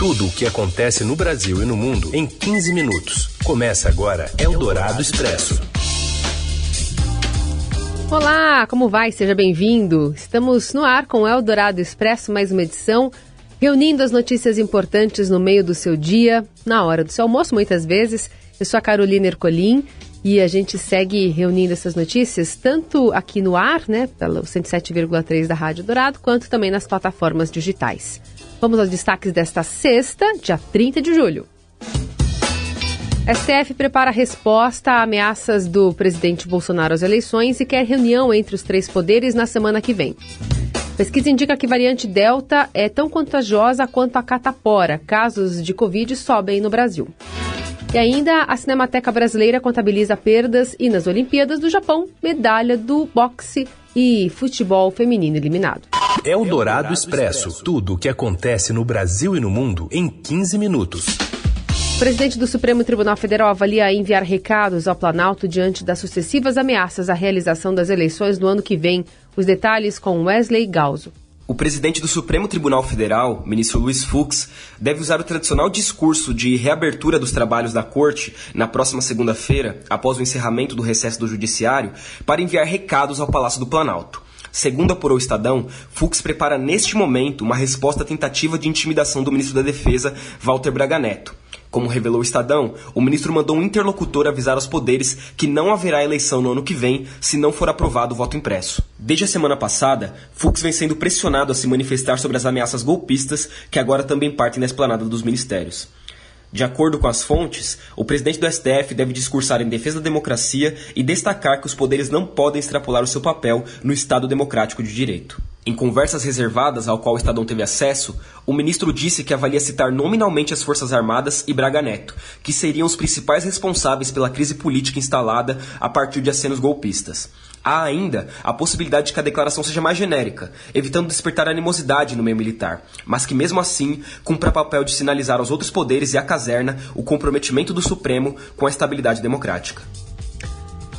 Tudo o que acontece no Brasil e no mundo em 15 minutos. Começa agora Eldorado Expresso. Olá, como vai? Seja bem-vindo. Estamos no ar com Eldorado Expresso, mais uma edição, reunindo as notícias importantes no meio do seu dia, na hora do seu almoço, muitas vezes. Eu sou a Carolina Ercolim e a gente segue reunindo essas notícias tanto aqui no ar, né, pelo 107,3 da Rádio Dourado, quanto também nas plataformas digitais. Vamos aos destaques desta sexta, dia 30 de julho. STF prepara resposta a ameaças do presidente Bolsonaro às eleições e quer reunião entre os três poderes na semana que vem. Pesquisa indica que variante Delta é tão contagiosa quanto a catapora. Casos de Covid sobem no Brasil. E ainda a Cinemateca Brasileira contabiliza perdas e nas Olimpíadas do Japão, medalha do boxe e futebol feminino eliminado. É o Dourado Expresso. Tudo o que acontece no Brasil e no mundo em 15 minutos. O presidente do Supremo Tribunal Federal avalia enviar recados ao Planalto diante das sucessivas ameaças à realização das eleições no ano que vem. Os detalhes com Wesley Galzo. O presidente do Supremo Tribunal Federal, ministro Luiz Fux, deve usar o tradicional discurso de reabertura dos trabalhos da Corte na próxima segunda-feira, após o encerramento do recesso do Judiciário, para enviar recados ao Palácio do Planalto. Segundo apurou o Estadão, Fux prepara neste momento uma resposta à tentativa de intimidação do ministro da Defesa, Walter Braga Neto. Como revelou o Estadão, o ministro mandou um interlocutor avisar aos poderes que não haverá eleição no ano que vem se não for aprovado o voto impresso. Desde a semana passada, Fux vem sendo pressionado a se manifestar sobre as ameaças golpistas que agora também partem da esplanada dos ministérios. De acordo com as fontes, o presidente do STF deve discursar em defesa da democracia e destacar que os poderes não podem extrapolar o seu papel no Estado democrático de direito. Em conversas reservadas ao qual o Estadão teve acesso, o ministro disse que avalia citar nominalmente as Forças Armadas e Braga Neto, que seriam os principais responsáveis pela crise política instalada a partir de acenos golpistas. Há ainda a possibilidade de que a declaração seja mais genérica, evitando despertar animosidade no meio militar, mas que mesmo assim cumpra papel de sinalizar aos outros poderes e à caserna o comprometimento do Supremo com a estabilidade democrática.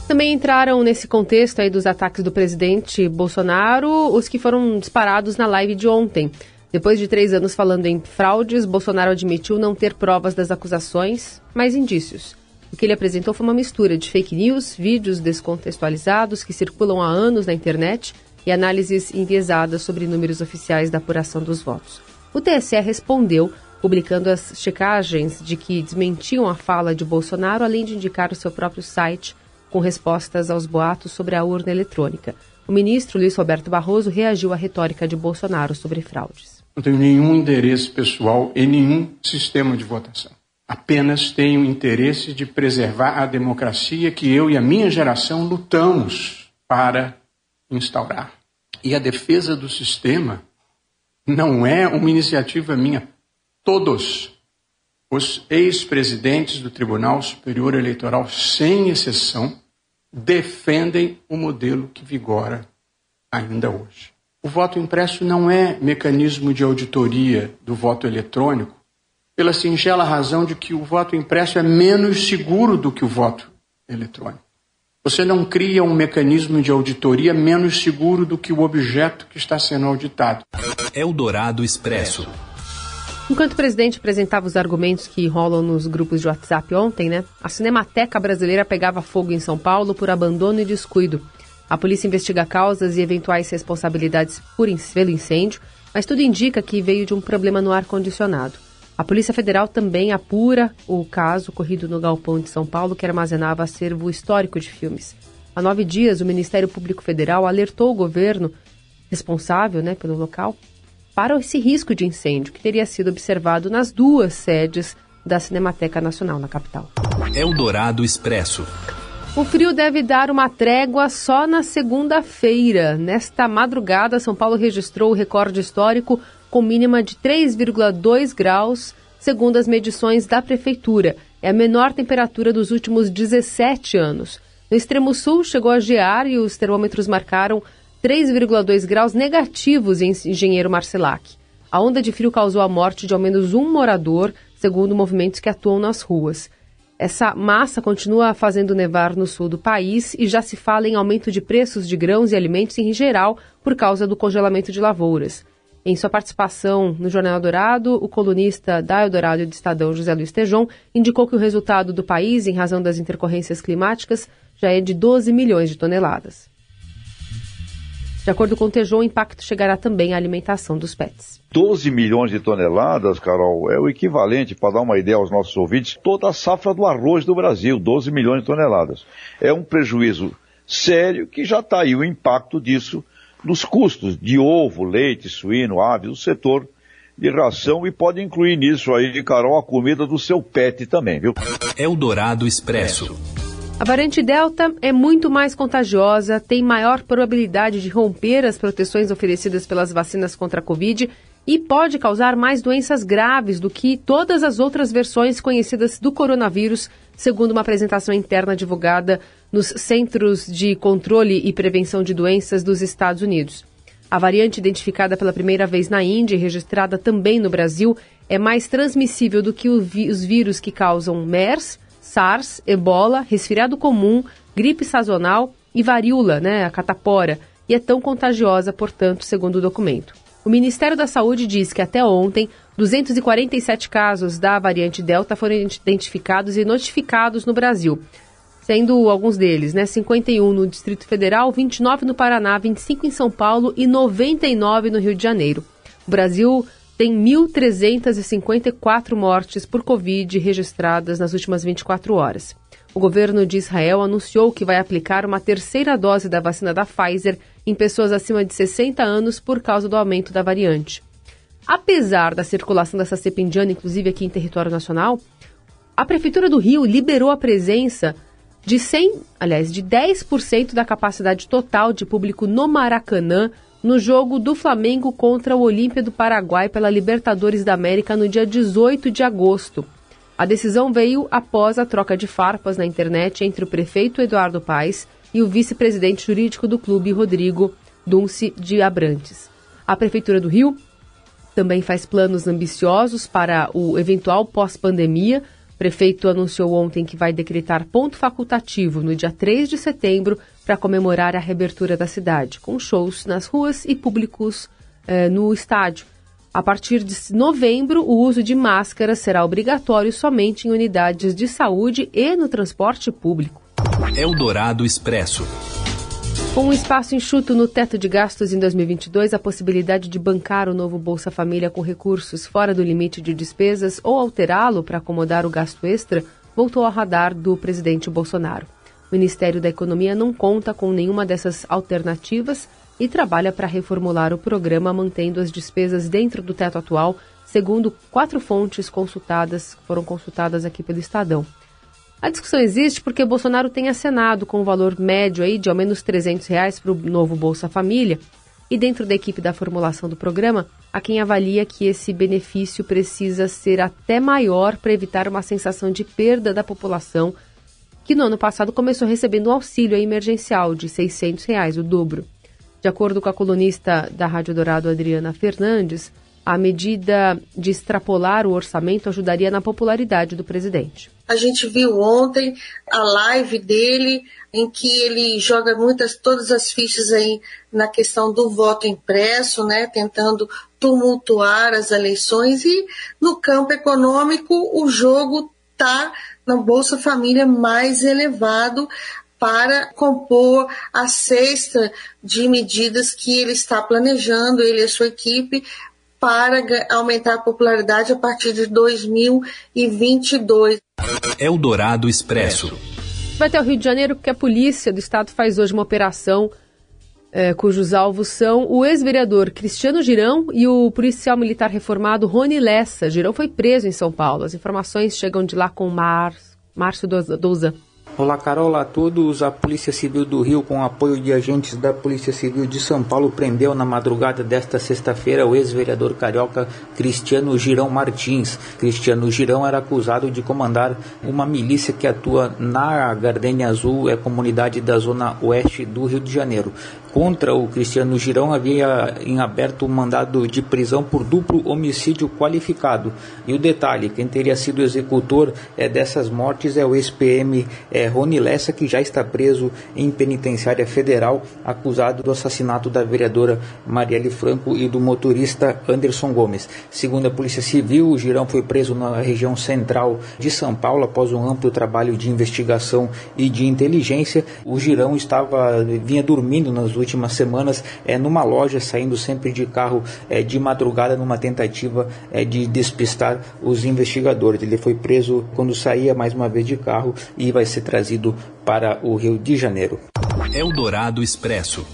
Também entraram nesse contexto aí dos ataques do presidente Bolsonaro os que foram disparados na live de ontem. Depois de três anos falando em fraudes, Bolsonaro admitiu não ter provas das acusações, mas indícios. O que ele apresentou foi uma mistura de fake news, vídeos descontextualizados que circulam há anos na internet e análises enviesadas sobre números oficiais da apuração dos votos. O TSE respondeu, publicando as checagens de que desmentiam a fala de Bolsonaro, além de indicar o seu próprio site com respostas aos boatos sobre a urna eletrônica. O ministro Luiz Roberto Barroso reagiu à retórica de Bolsonaro sobre fraudes. Não tenho nenhum interesse pessoal em nenhum sistema de votação. Apenas tenho interesse de preservar a democracia que eu e a minha geração lutamos para instaurar. E a defesa do sistema não é uma iniciativa minha. Todos os ex-presidentes do Tribunal Superior Eleitoral, sem exceção, defendem o modelo que vigora ainda hoje. O voto impresso não é mecanismo de auditoria do voto eletrônico, pela singela razão de que o voto impresso é menos seguro do que o voto eletrônico. Você não cria um mecanismo de auditoria menos seguro do que o objeto que está sendo auditado. Eldorado Expresso. Enquanto o presidente apresentava os argumentos que rolam nos grupos de WhatsApp ontem, né? A Cinemateca Brasileira pegava fogo em São Paulo por abandono e descuido. A polícia investiga causas e eventuais responsabilidades por, pelo incêndio, mas tudo indica que veio de um problema no ar-condicionado. A Polícia Federal também apura o caso ocorrido no galpão de São Paulo, que armazenava acervo histórico de filmes. Há nove dias, o Ministério Público Federal alertou o governo responsável né, pelo local para esse risco de incêndio que teria sido observado nas duas sedes da Cinemateca Nacional na capital. Eldorado Expresso. O frio deve dar uma trégua só na segunda-feira. Nesta madrugada, São Paulo registrou o recorde histórico com mínima de 3,2 graus, segundo as medições da prefeitura. É a menor temperatura dos últimos 17 anos. No extremo sul, chegou a gear e os termômetros marcaram 3,2 graus negativos em Engenheiro Marcelac. A onda de frio causou a morte de ao menos um morador, segundo movimentos que atuam nas ruas. Essa massa continua fazendo nevar no sul do país e já se fala em aumento de preços de grãos e alimentos em geral por causa do congelamento de lavouras. Em sua participação no Jornal Eldorado, o colunista da Eldorado e do Estadão, José Luiz Tejon, indicou que o resultado do país, em razão das intercorrências climáticas, já é de 12 milhões de toneladas. De acordo com o Tejon, o impacto chegará também à alimentação dos pets. 12 milhões de toneladas, Carol, é o equivalente, para dar uma ideia aos nossos ouvintes, toda a safra do arroz do Brasil, 12 milhões de toneladas. É um prejuízo sério que já está aí o impacto disso nos custos de ovo, leite, suíno, aves, o setor de ração e pode incluir nisso aí, Carol, a comida do seu pet também, viu? Eldorado Expresso. A variante Delta é muito mais contagiosa, tem maior probabilidade de romper as proteções oferecidas pelas vacinas contra a Covid e pode causar mais doenças graves do que todas as outras versões conhecidas do coronavírus, segundo uma apresentação interna divulgada nos Centros de Controle e Prevenção de Doenças dos Estados Unidos. A variante identificada pela primeira vez na Índia e registrada também no Brasil é mais transmissível do que os vírus que causam MERS, SARS, ebola, resfriado comum, gripe sazonal e varíola, né, a catapora, e é tão contagiosa, portanto, segundo o documento. O Ministério da Saúde diz que até ontem, 247 casos da variante Delta foram identificados e notificados no Brasil, sendo alguns deles, né, 51 no Distrito Federal, 29 no Paraná, 25 em São Paulo e 99 no Rio de Janeiro. O Brasil tem 1.354 mortes por Covid registradas nas últimas 24 horas. O governo de Israel anunciou que vai aplicar uma terceira dose da vacina da Pfizer em pessoas acima de 60 anos por causa do aumento da variante. Apesar da circulação dessa cepa indiana, inclusive aqui em território nacional, a Prefeitura do Rio liberou a presença de 100, aliás, de 10% da capacidade total de público no Maracanã no jogo do Flamengo contra o Olímpia do Paraguai pela Libertadores da América no dia 18 de agosto. A decisão veio após a troca de farpas na internet entre o prefeito Eduardo Paes e o vice-presidente jurídico do clube, Rodrigo Dunce de Abrantes. A Prefeitura do Rio também faz planos ambiciosos para o eventual pós-pandemia. O prefeito anunciou ontem que vai decretar ponto facultativo no dia 3 de setembro para comemorar a reabertura da cidade, com shows nas ruas e públicos eh, no estádio. A partir de novembro, o uso de máscaras será obrigatório somente em unidades de saúde e no transporte público. Eldorado Expresso. Com um espaço enxuto no teto de gastos em 2022, a possibilidade de bancar o novo Bolsa Família com recursos fora do limite de despesas ou alterá-lo para acomodar o gasto extra voltou ao radar do presidente Bolsonaro. O Ministério da Economia não conta com nenhuma dessas alternativas e trabalha para reformular o programa mantendo as despesas dentro do teto atual, segundo quatro fontes consultadas, foram consultadas aqui pelo Estadão. A discussão existe porque Bolsonaro tem acenado com o um valor médio aí de ao menos 300 reais para o novo Bolsa Família, e dentro da equipe da formulação do programa, há quem avalia que esse benefício precisa ser até maior para evitar uma sensação de perda da população que no ano passado começou recebendo um auxílio emergencial de 600 reais, o dobro. De acordo com a colunista da Rádio Dourado, Adriana Fernandes, a medida de extrapolar o orçamento ajudaria na popularidade do presidente. A gente viu ontem a live dele, em que ele joga muitas, todas as fichas aí na questão do voto impresso, né, tentando tumultuar as eleições e no campo econômico o jogo está na Bolsa Família mais elevado para compor a cesta de medidas que ele está planejando, ele e a sua equipe, para aumentar a popularidade a partir de 2022. Eldorado Expresso. Vai até o Rio de Janeiro porque a polícia do estado faz hoje uma operação é, cujos alvos são o ex-vereador Cristiano Girão e o policial militar reformado Rony Lessa. Girão foi preso em São Paulo. As informações chegam de lá com Mar... Márcio Douza. Olá, Carol, olá a todos. A Polícia Civil do Rio, com apoio de agentes da Polícia Civil de São Paulo, prendeu na madrugada desta sexta-feira o ex-vereador carioca Cristiano Girão Martins. Cristiano Girão era acusado de comandar uma milícia que atua na Gardenia Azul, é comunidade da zona oeste do Rio de Janeiro contra o Cristiano Girão havia em aberto um mandado de prisão por duplo homicídio qualificado. E o detalhe, quem teria sido executor é, dessas mortes é o ex-PM é, é Rony Lessa, que já está preso em penitenciária federal, acusado do assassinato da vereadora Marielle Franco e do motorista Anderson Gomes. Segundo a Polícia Civil, o Girão foi preso na região central de São Paulo após um amplo trabalho de investigação e de inteligência. O Girão estava vinha dormindo nas últimas semanas é, numa loja, saindo sempre de carro é, de madrugada numa tentativa é, de despistar os investigadores. Ele foi preso quando saía mais uma vez de carro e vai ser trazido para o Rio de Janeiro. Eldorado Expresso.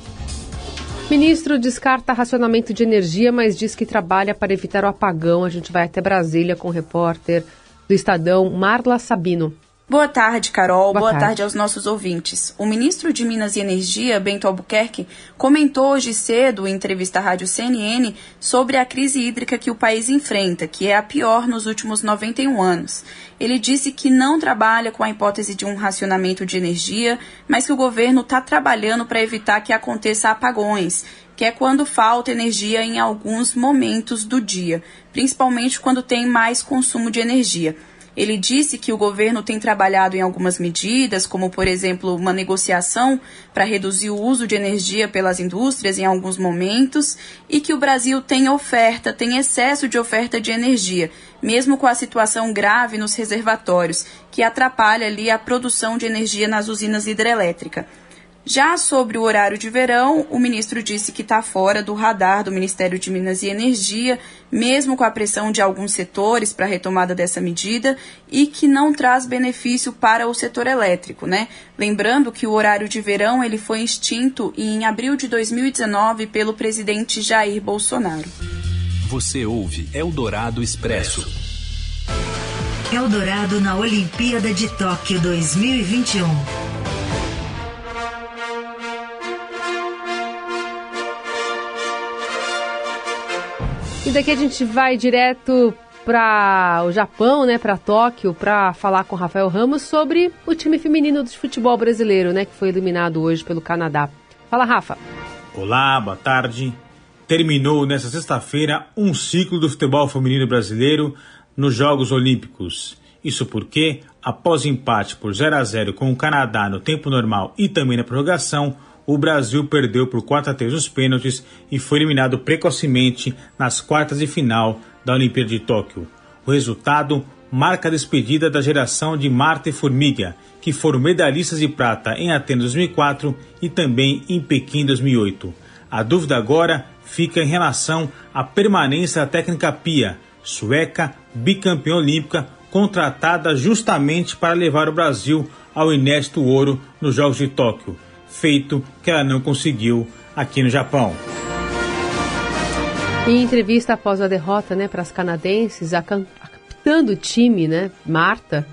Ministro descarta racionamento de energia, mas diz que trabalha para evitar o apagão. A gente vai até Brasília com o repórter do Estadão, Marla Sabino. Boa tarde, Carol. Boa, Boa tarde. tarde. aos nossos ouvintes. O ministro de Minas e Energia, Bento Albuquerque, comentou hoje cedo, em entrevista à rádio CNN, sobre a crise hídrica que o país enfrenta, que é a pior nos últimos 91 anos. Ele disse que não trabalha com a hipótese de um racionamento de energia, mas que o governo está trabalhando para evitar que aconteça apagões, que é quando falta energia em alguns momentos do dia, principalmente quando tem mais consumo de energia. Ele disse que o governo tem trabalhado em algumas medidas, como, por exemplo, uma negociação para reduzir o uso de energia pelas indústrias em alguns momentos, e que o Brasil tem oferta, tem excesso de oferta de energia, mesmo com a situação grave nos reservatórios, que atrapalha ali a produção de energia nas usinas hidrelétricas. Já sobre o horário de verão, o ministro disse que está fora do radar do Ministério de Minas e Energia, mesmo com a pressão de alguns setores para a retomada dessa medida, e que não traz benefício para o setor elétrico, né? Lembrando que o horário de verão ele foi extinto em abril de 2019 pelo presidente Jair Bolsonaro. Você ouve Eldorado Expresso. Eldorado na Olimpíada de Tóquio 2021. E daqui a gente vai direto para o Japão, né, para Tóquio, para falar com Rafael Ramos sobre o time feminino de futebol brasileiro, né, que foi eliminado hoje pelo Canadá. Fala, Rafa. Olá, boa tarde. Terminou nesta sexta-feira um ciclo do futebol feminino brasileiro nos Jogos Olímpicos. Isso porque, após empate por 0 a 0 com o Canadá no tempo normal e também na prorrogação, o Brasil perdeu por 4 a 3 os pênaltis e foi eliminado precocemente nas quartas de final da Olimpíada de Tóquio. O resultado marca a despedida da geração de Marta e Formiga, que foram medalhistas de prata em Atenas 2004 e também em Pequim 2008. A dúvida agora fica em relação à permanência da técnica Pia, sueca, bicampeã olímpica, contratada justamente para levar o Brasil ao inédito ouro nos Jogos de Tóquio feito que ela não conseguiu aqui no Japão. Em entrevista após a derrota né, para as canadenses, a, capitã do time, né, Marta,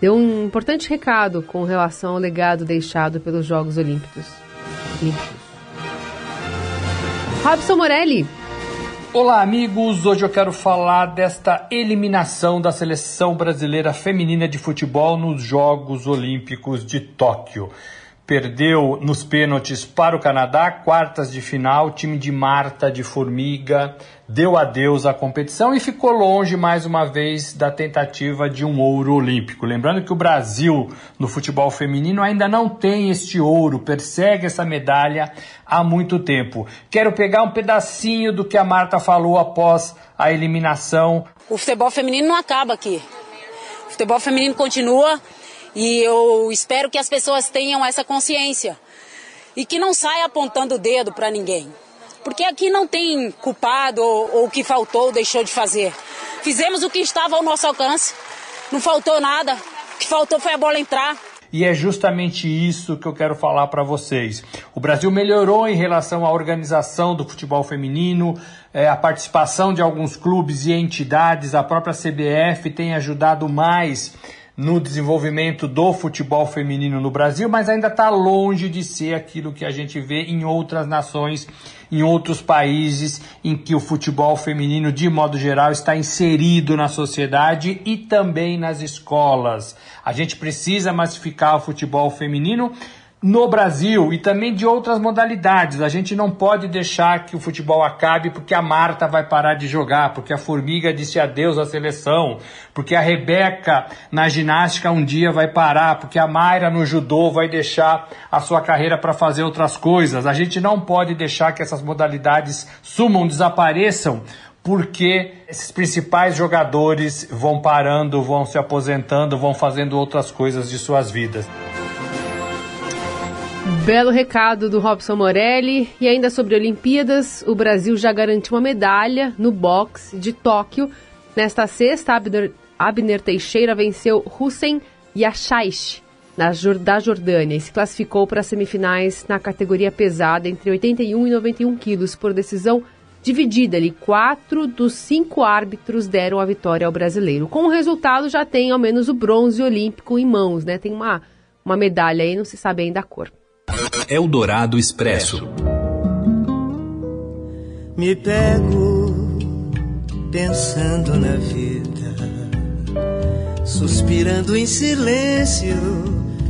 deu um importante recado com relação ao legado deixado pelos Jogos Olímpicos. Olímpicos. Robson Morelli. Olá, amigos. Hoje eu quero falar desta eliminação da seleção brasileira feminina de futebol nos Jogos Olímpicos de Tóquio perdeu nos pênaltis para o Canadá, quartas de final, time de Marta de Formiga deu adeus à competição e ficou longe mais uma vez da tentativa de um ouro olímpico. Lembrando que o Brasil no futebol feminino ainda não tem este ouro, persegue essa medalha há muito tempo. Quero pegar um pedacinho do que a Marta falou após a eliminação. O futebol feminino não acaba aqui. O futebol feminino continua e eu espero que as pessoas tenham essa consciência e que não saia apontando o dedo para ninguém. Porque aqui não tem culpado ou o que faltou ou deixou de fazer. Fizemos o que estava ao nosso alcance. Não faltou nada. O que faltou foi a bola entrar. E é justamente isso que eu quero falar para vocês. O Brasil melhorou em relação à organização do futebol feminino, é, a participação de alguns clubes e entidades, a própria CBF tem ajudado mais no desenvolvimento do futebol feminino no Brasil, mas ainda está longe de ser aquilo que a gente vê em outras nações, em outros países em que o futebol feminino, de modo geral, está inserido na sociedade e também nas escolas. A gente precisa massificar o futebol feminino no Brasil e também de outras modalidades. A gente não pode deixar que o futebol acabe porque a Marta vai parar de jogar, porque a Formiga disse adeus à seleção, porque a Rebeca na ginástica um dia vai parar, porque a Mayra no judô vai deixar a sua carreira para fazer outras coisas. A gente não pode deixar que essas modalidades sumam, desapareçam, porque esses principais jogadores vão parando, vão se aposentando, vão fazendo outras coisas de suas vidas. Belo recado do Robson Morelli. E ainda sobre Olimpíadas, o Brasil já garantiu uma medalha no boxe de Tóquio. Nesta sexta, Abner, Abner Teixeira venceu Hussein Yashaish, da Jordânia, e se classificou para as semifinais na categoria pesada entre 81 e 91 quilos por decisão dividida ali. Quatro dos cinco árbitros deram a vitória ao brasileiro. Com o resultado, já tem ao menos o bronze olímpico em mãos, né? Tem uma, uma medalha aí, não se sabe ainda a cor. Eldorado Expresso. Me pego pensando na vida, suspirando em silêncio,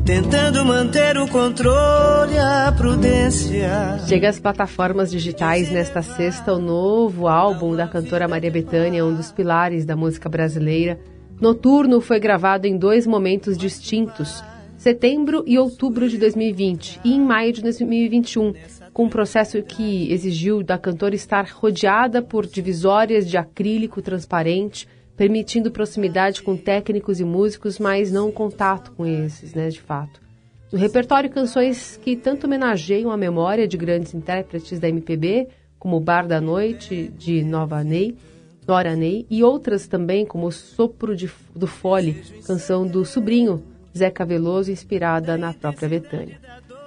tentando manter o controle, a prudência. Chega às plataformas digitais nesta sexta o novo álbum da cantora Maria Bethânia, um dos pilares da música brasileira. Noturno foi gravado em dois momentos distintos setembro e outubro de 2020 e em maio de 2021, com um processo que exigiu da cantora estar rodeada por divisórias de acrílico transparente, permitindo proximidade com técnicos e músicos, mas não contato com esses, né, de fato. No repertório, canções que tanto homenageiam a memória de grandes intérpretes da MPB, como Bar da Noite, de Nova Ney, Nora Ney, e outras também, como Sopro de, do Fole, canção do sobrinho Zeca Veloso, inspirada na própria Betânia.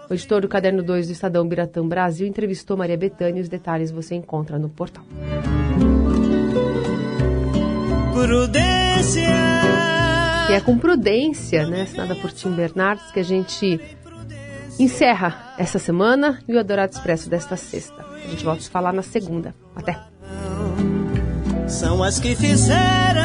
O editor do Caderno 2 do Estadão Biratã Brasil entrevistou Maria Betânia e os detalhes você encontra no portal. Prudência. E é com prudência, né, assinada por Tim Bernardes, que a gente encerra essa semana e o Adorado Expresso desta sexta. A gente volta a falar na segunda. Até. São as que fizeram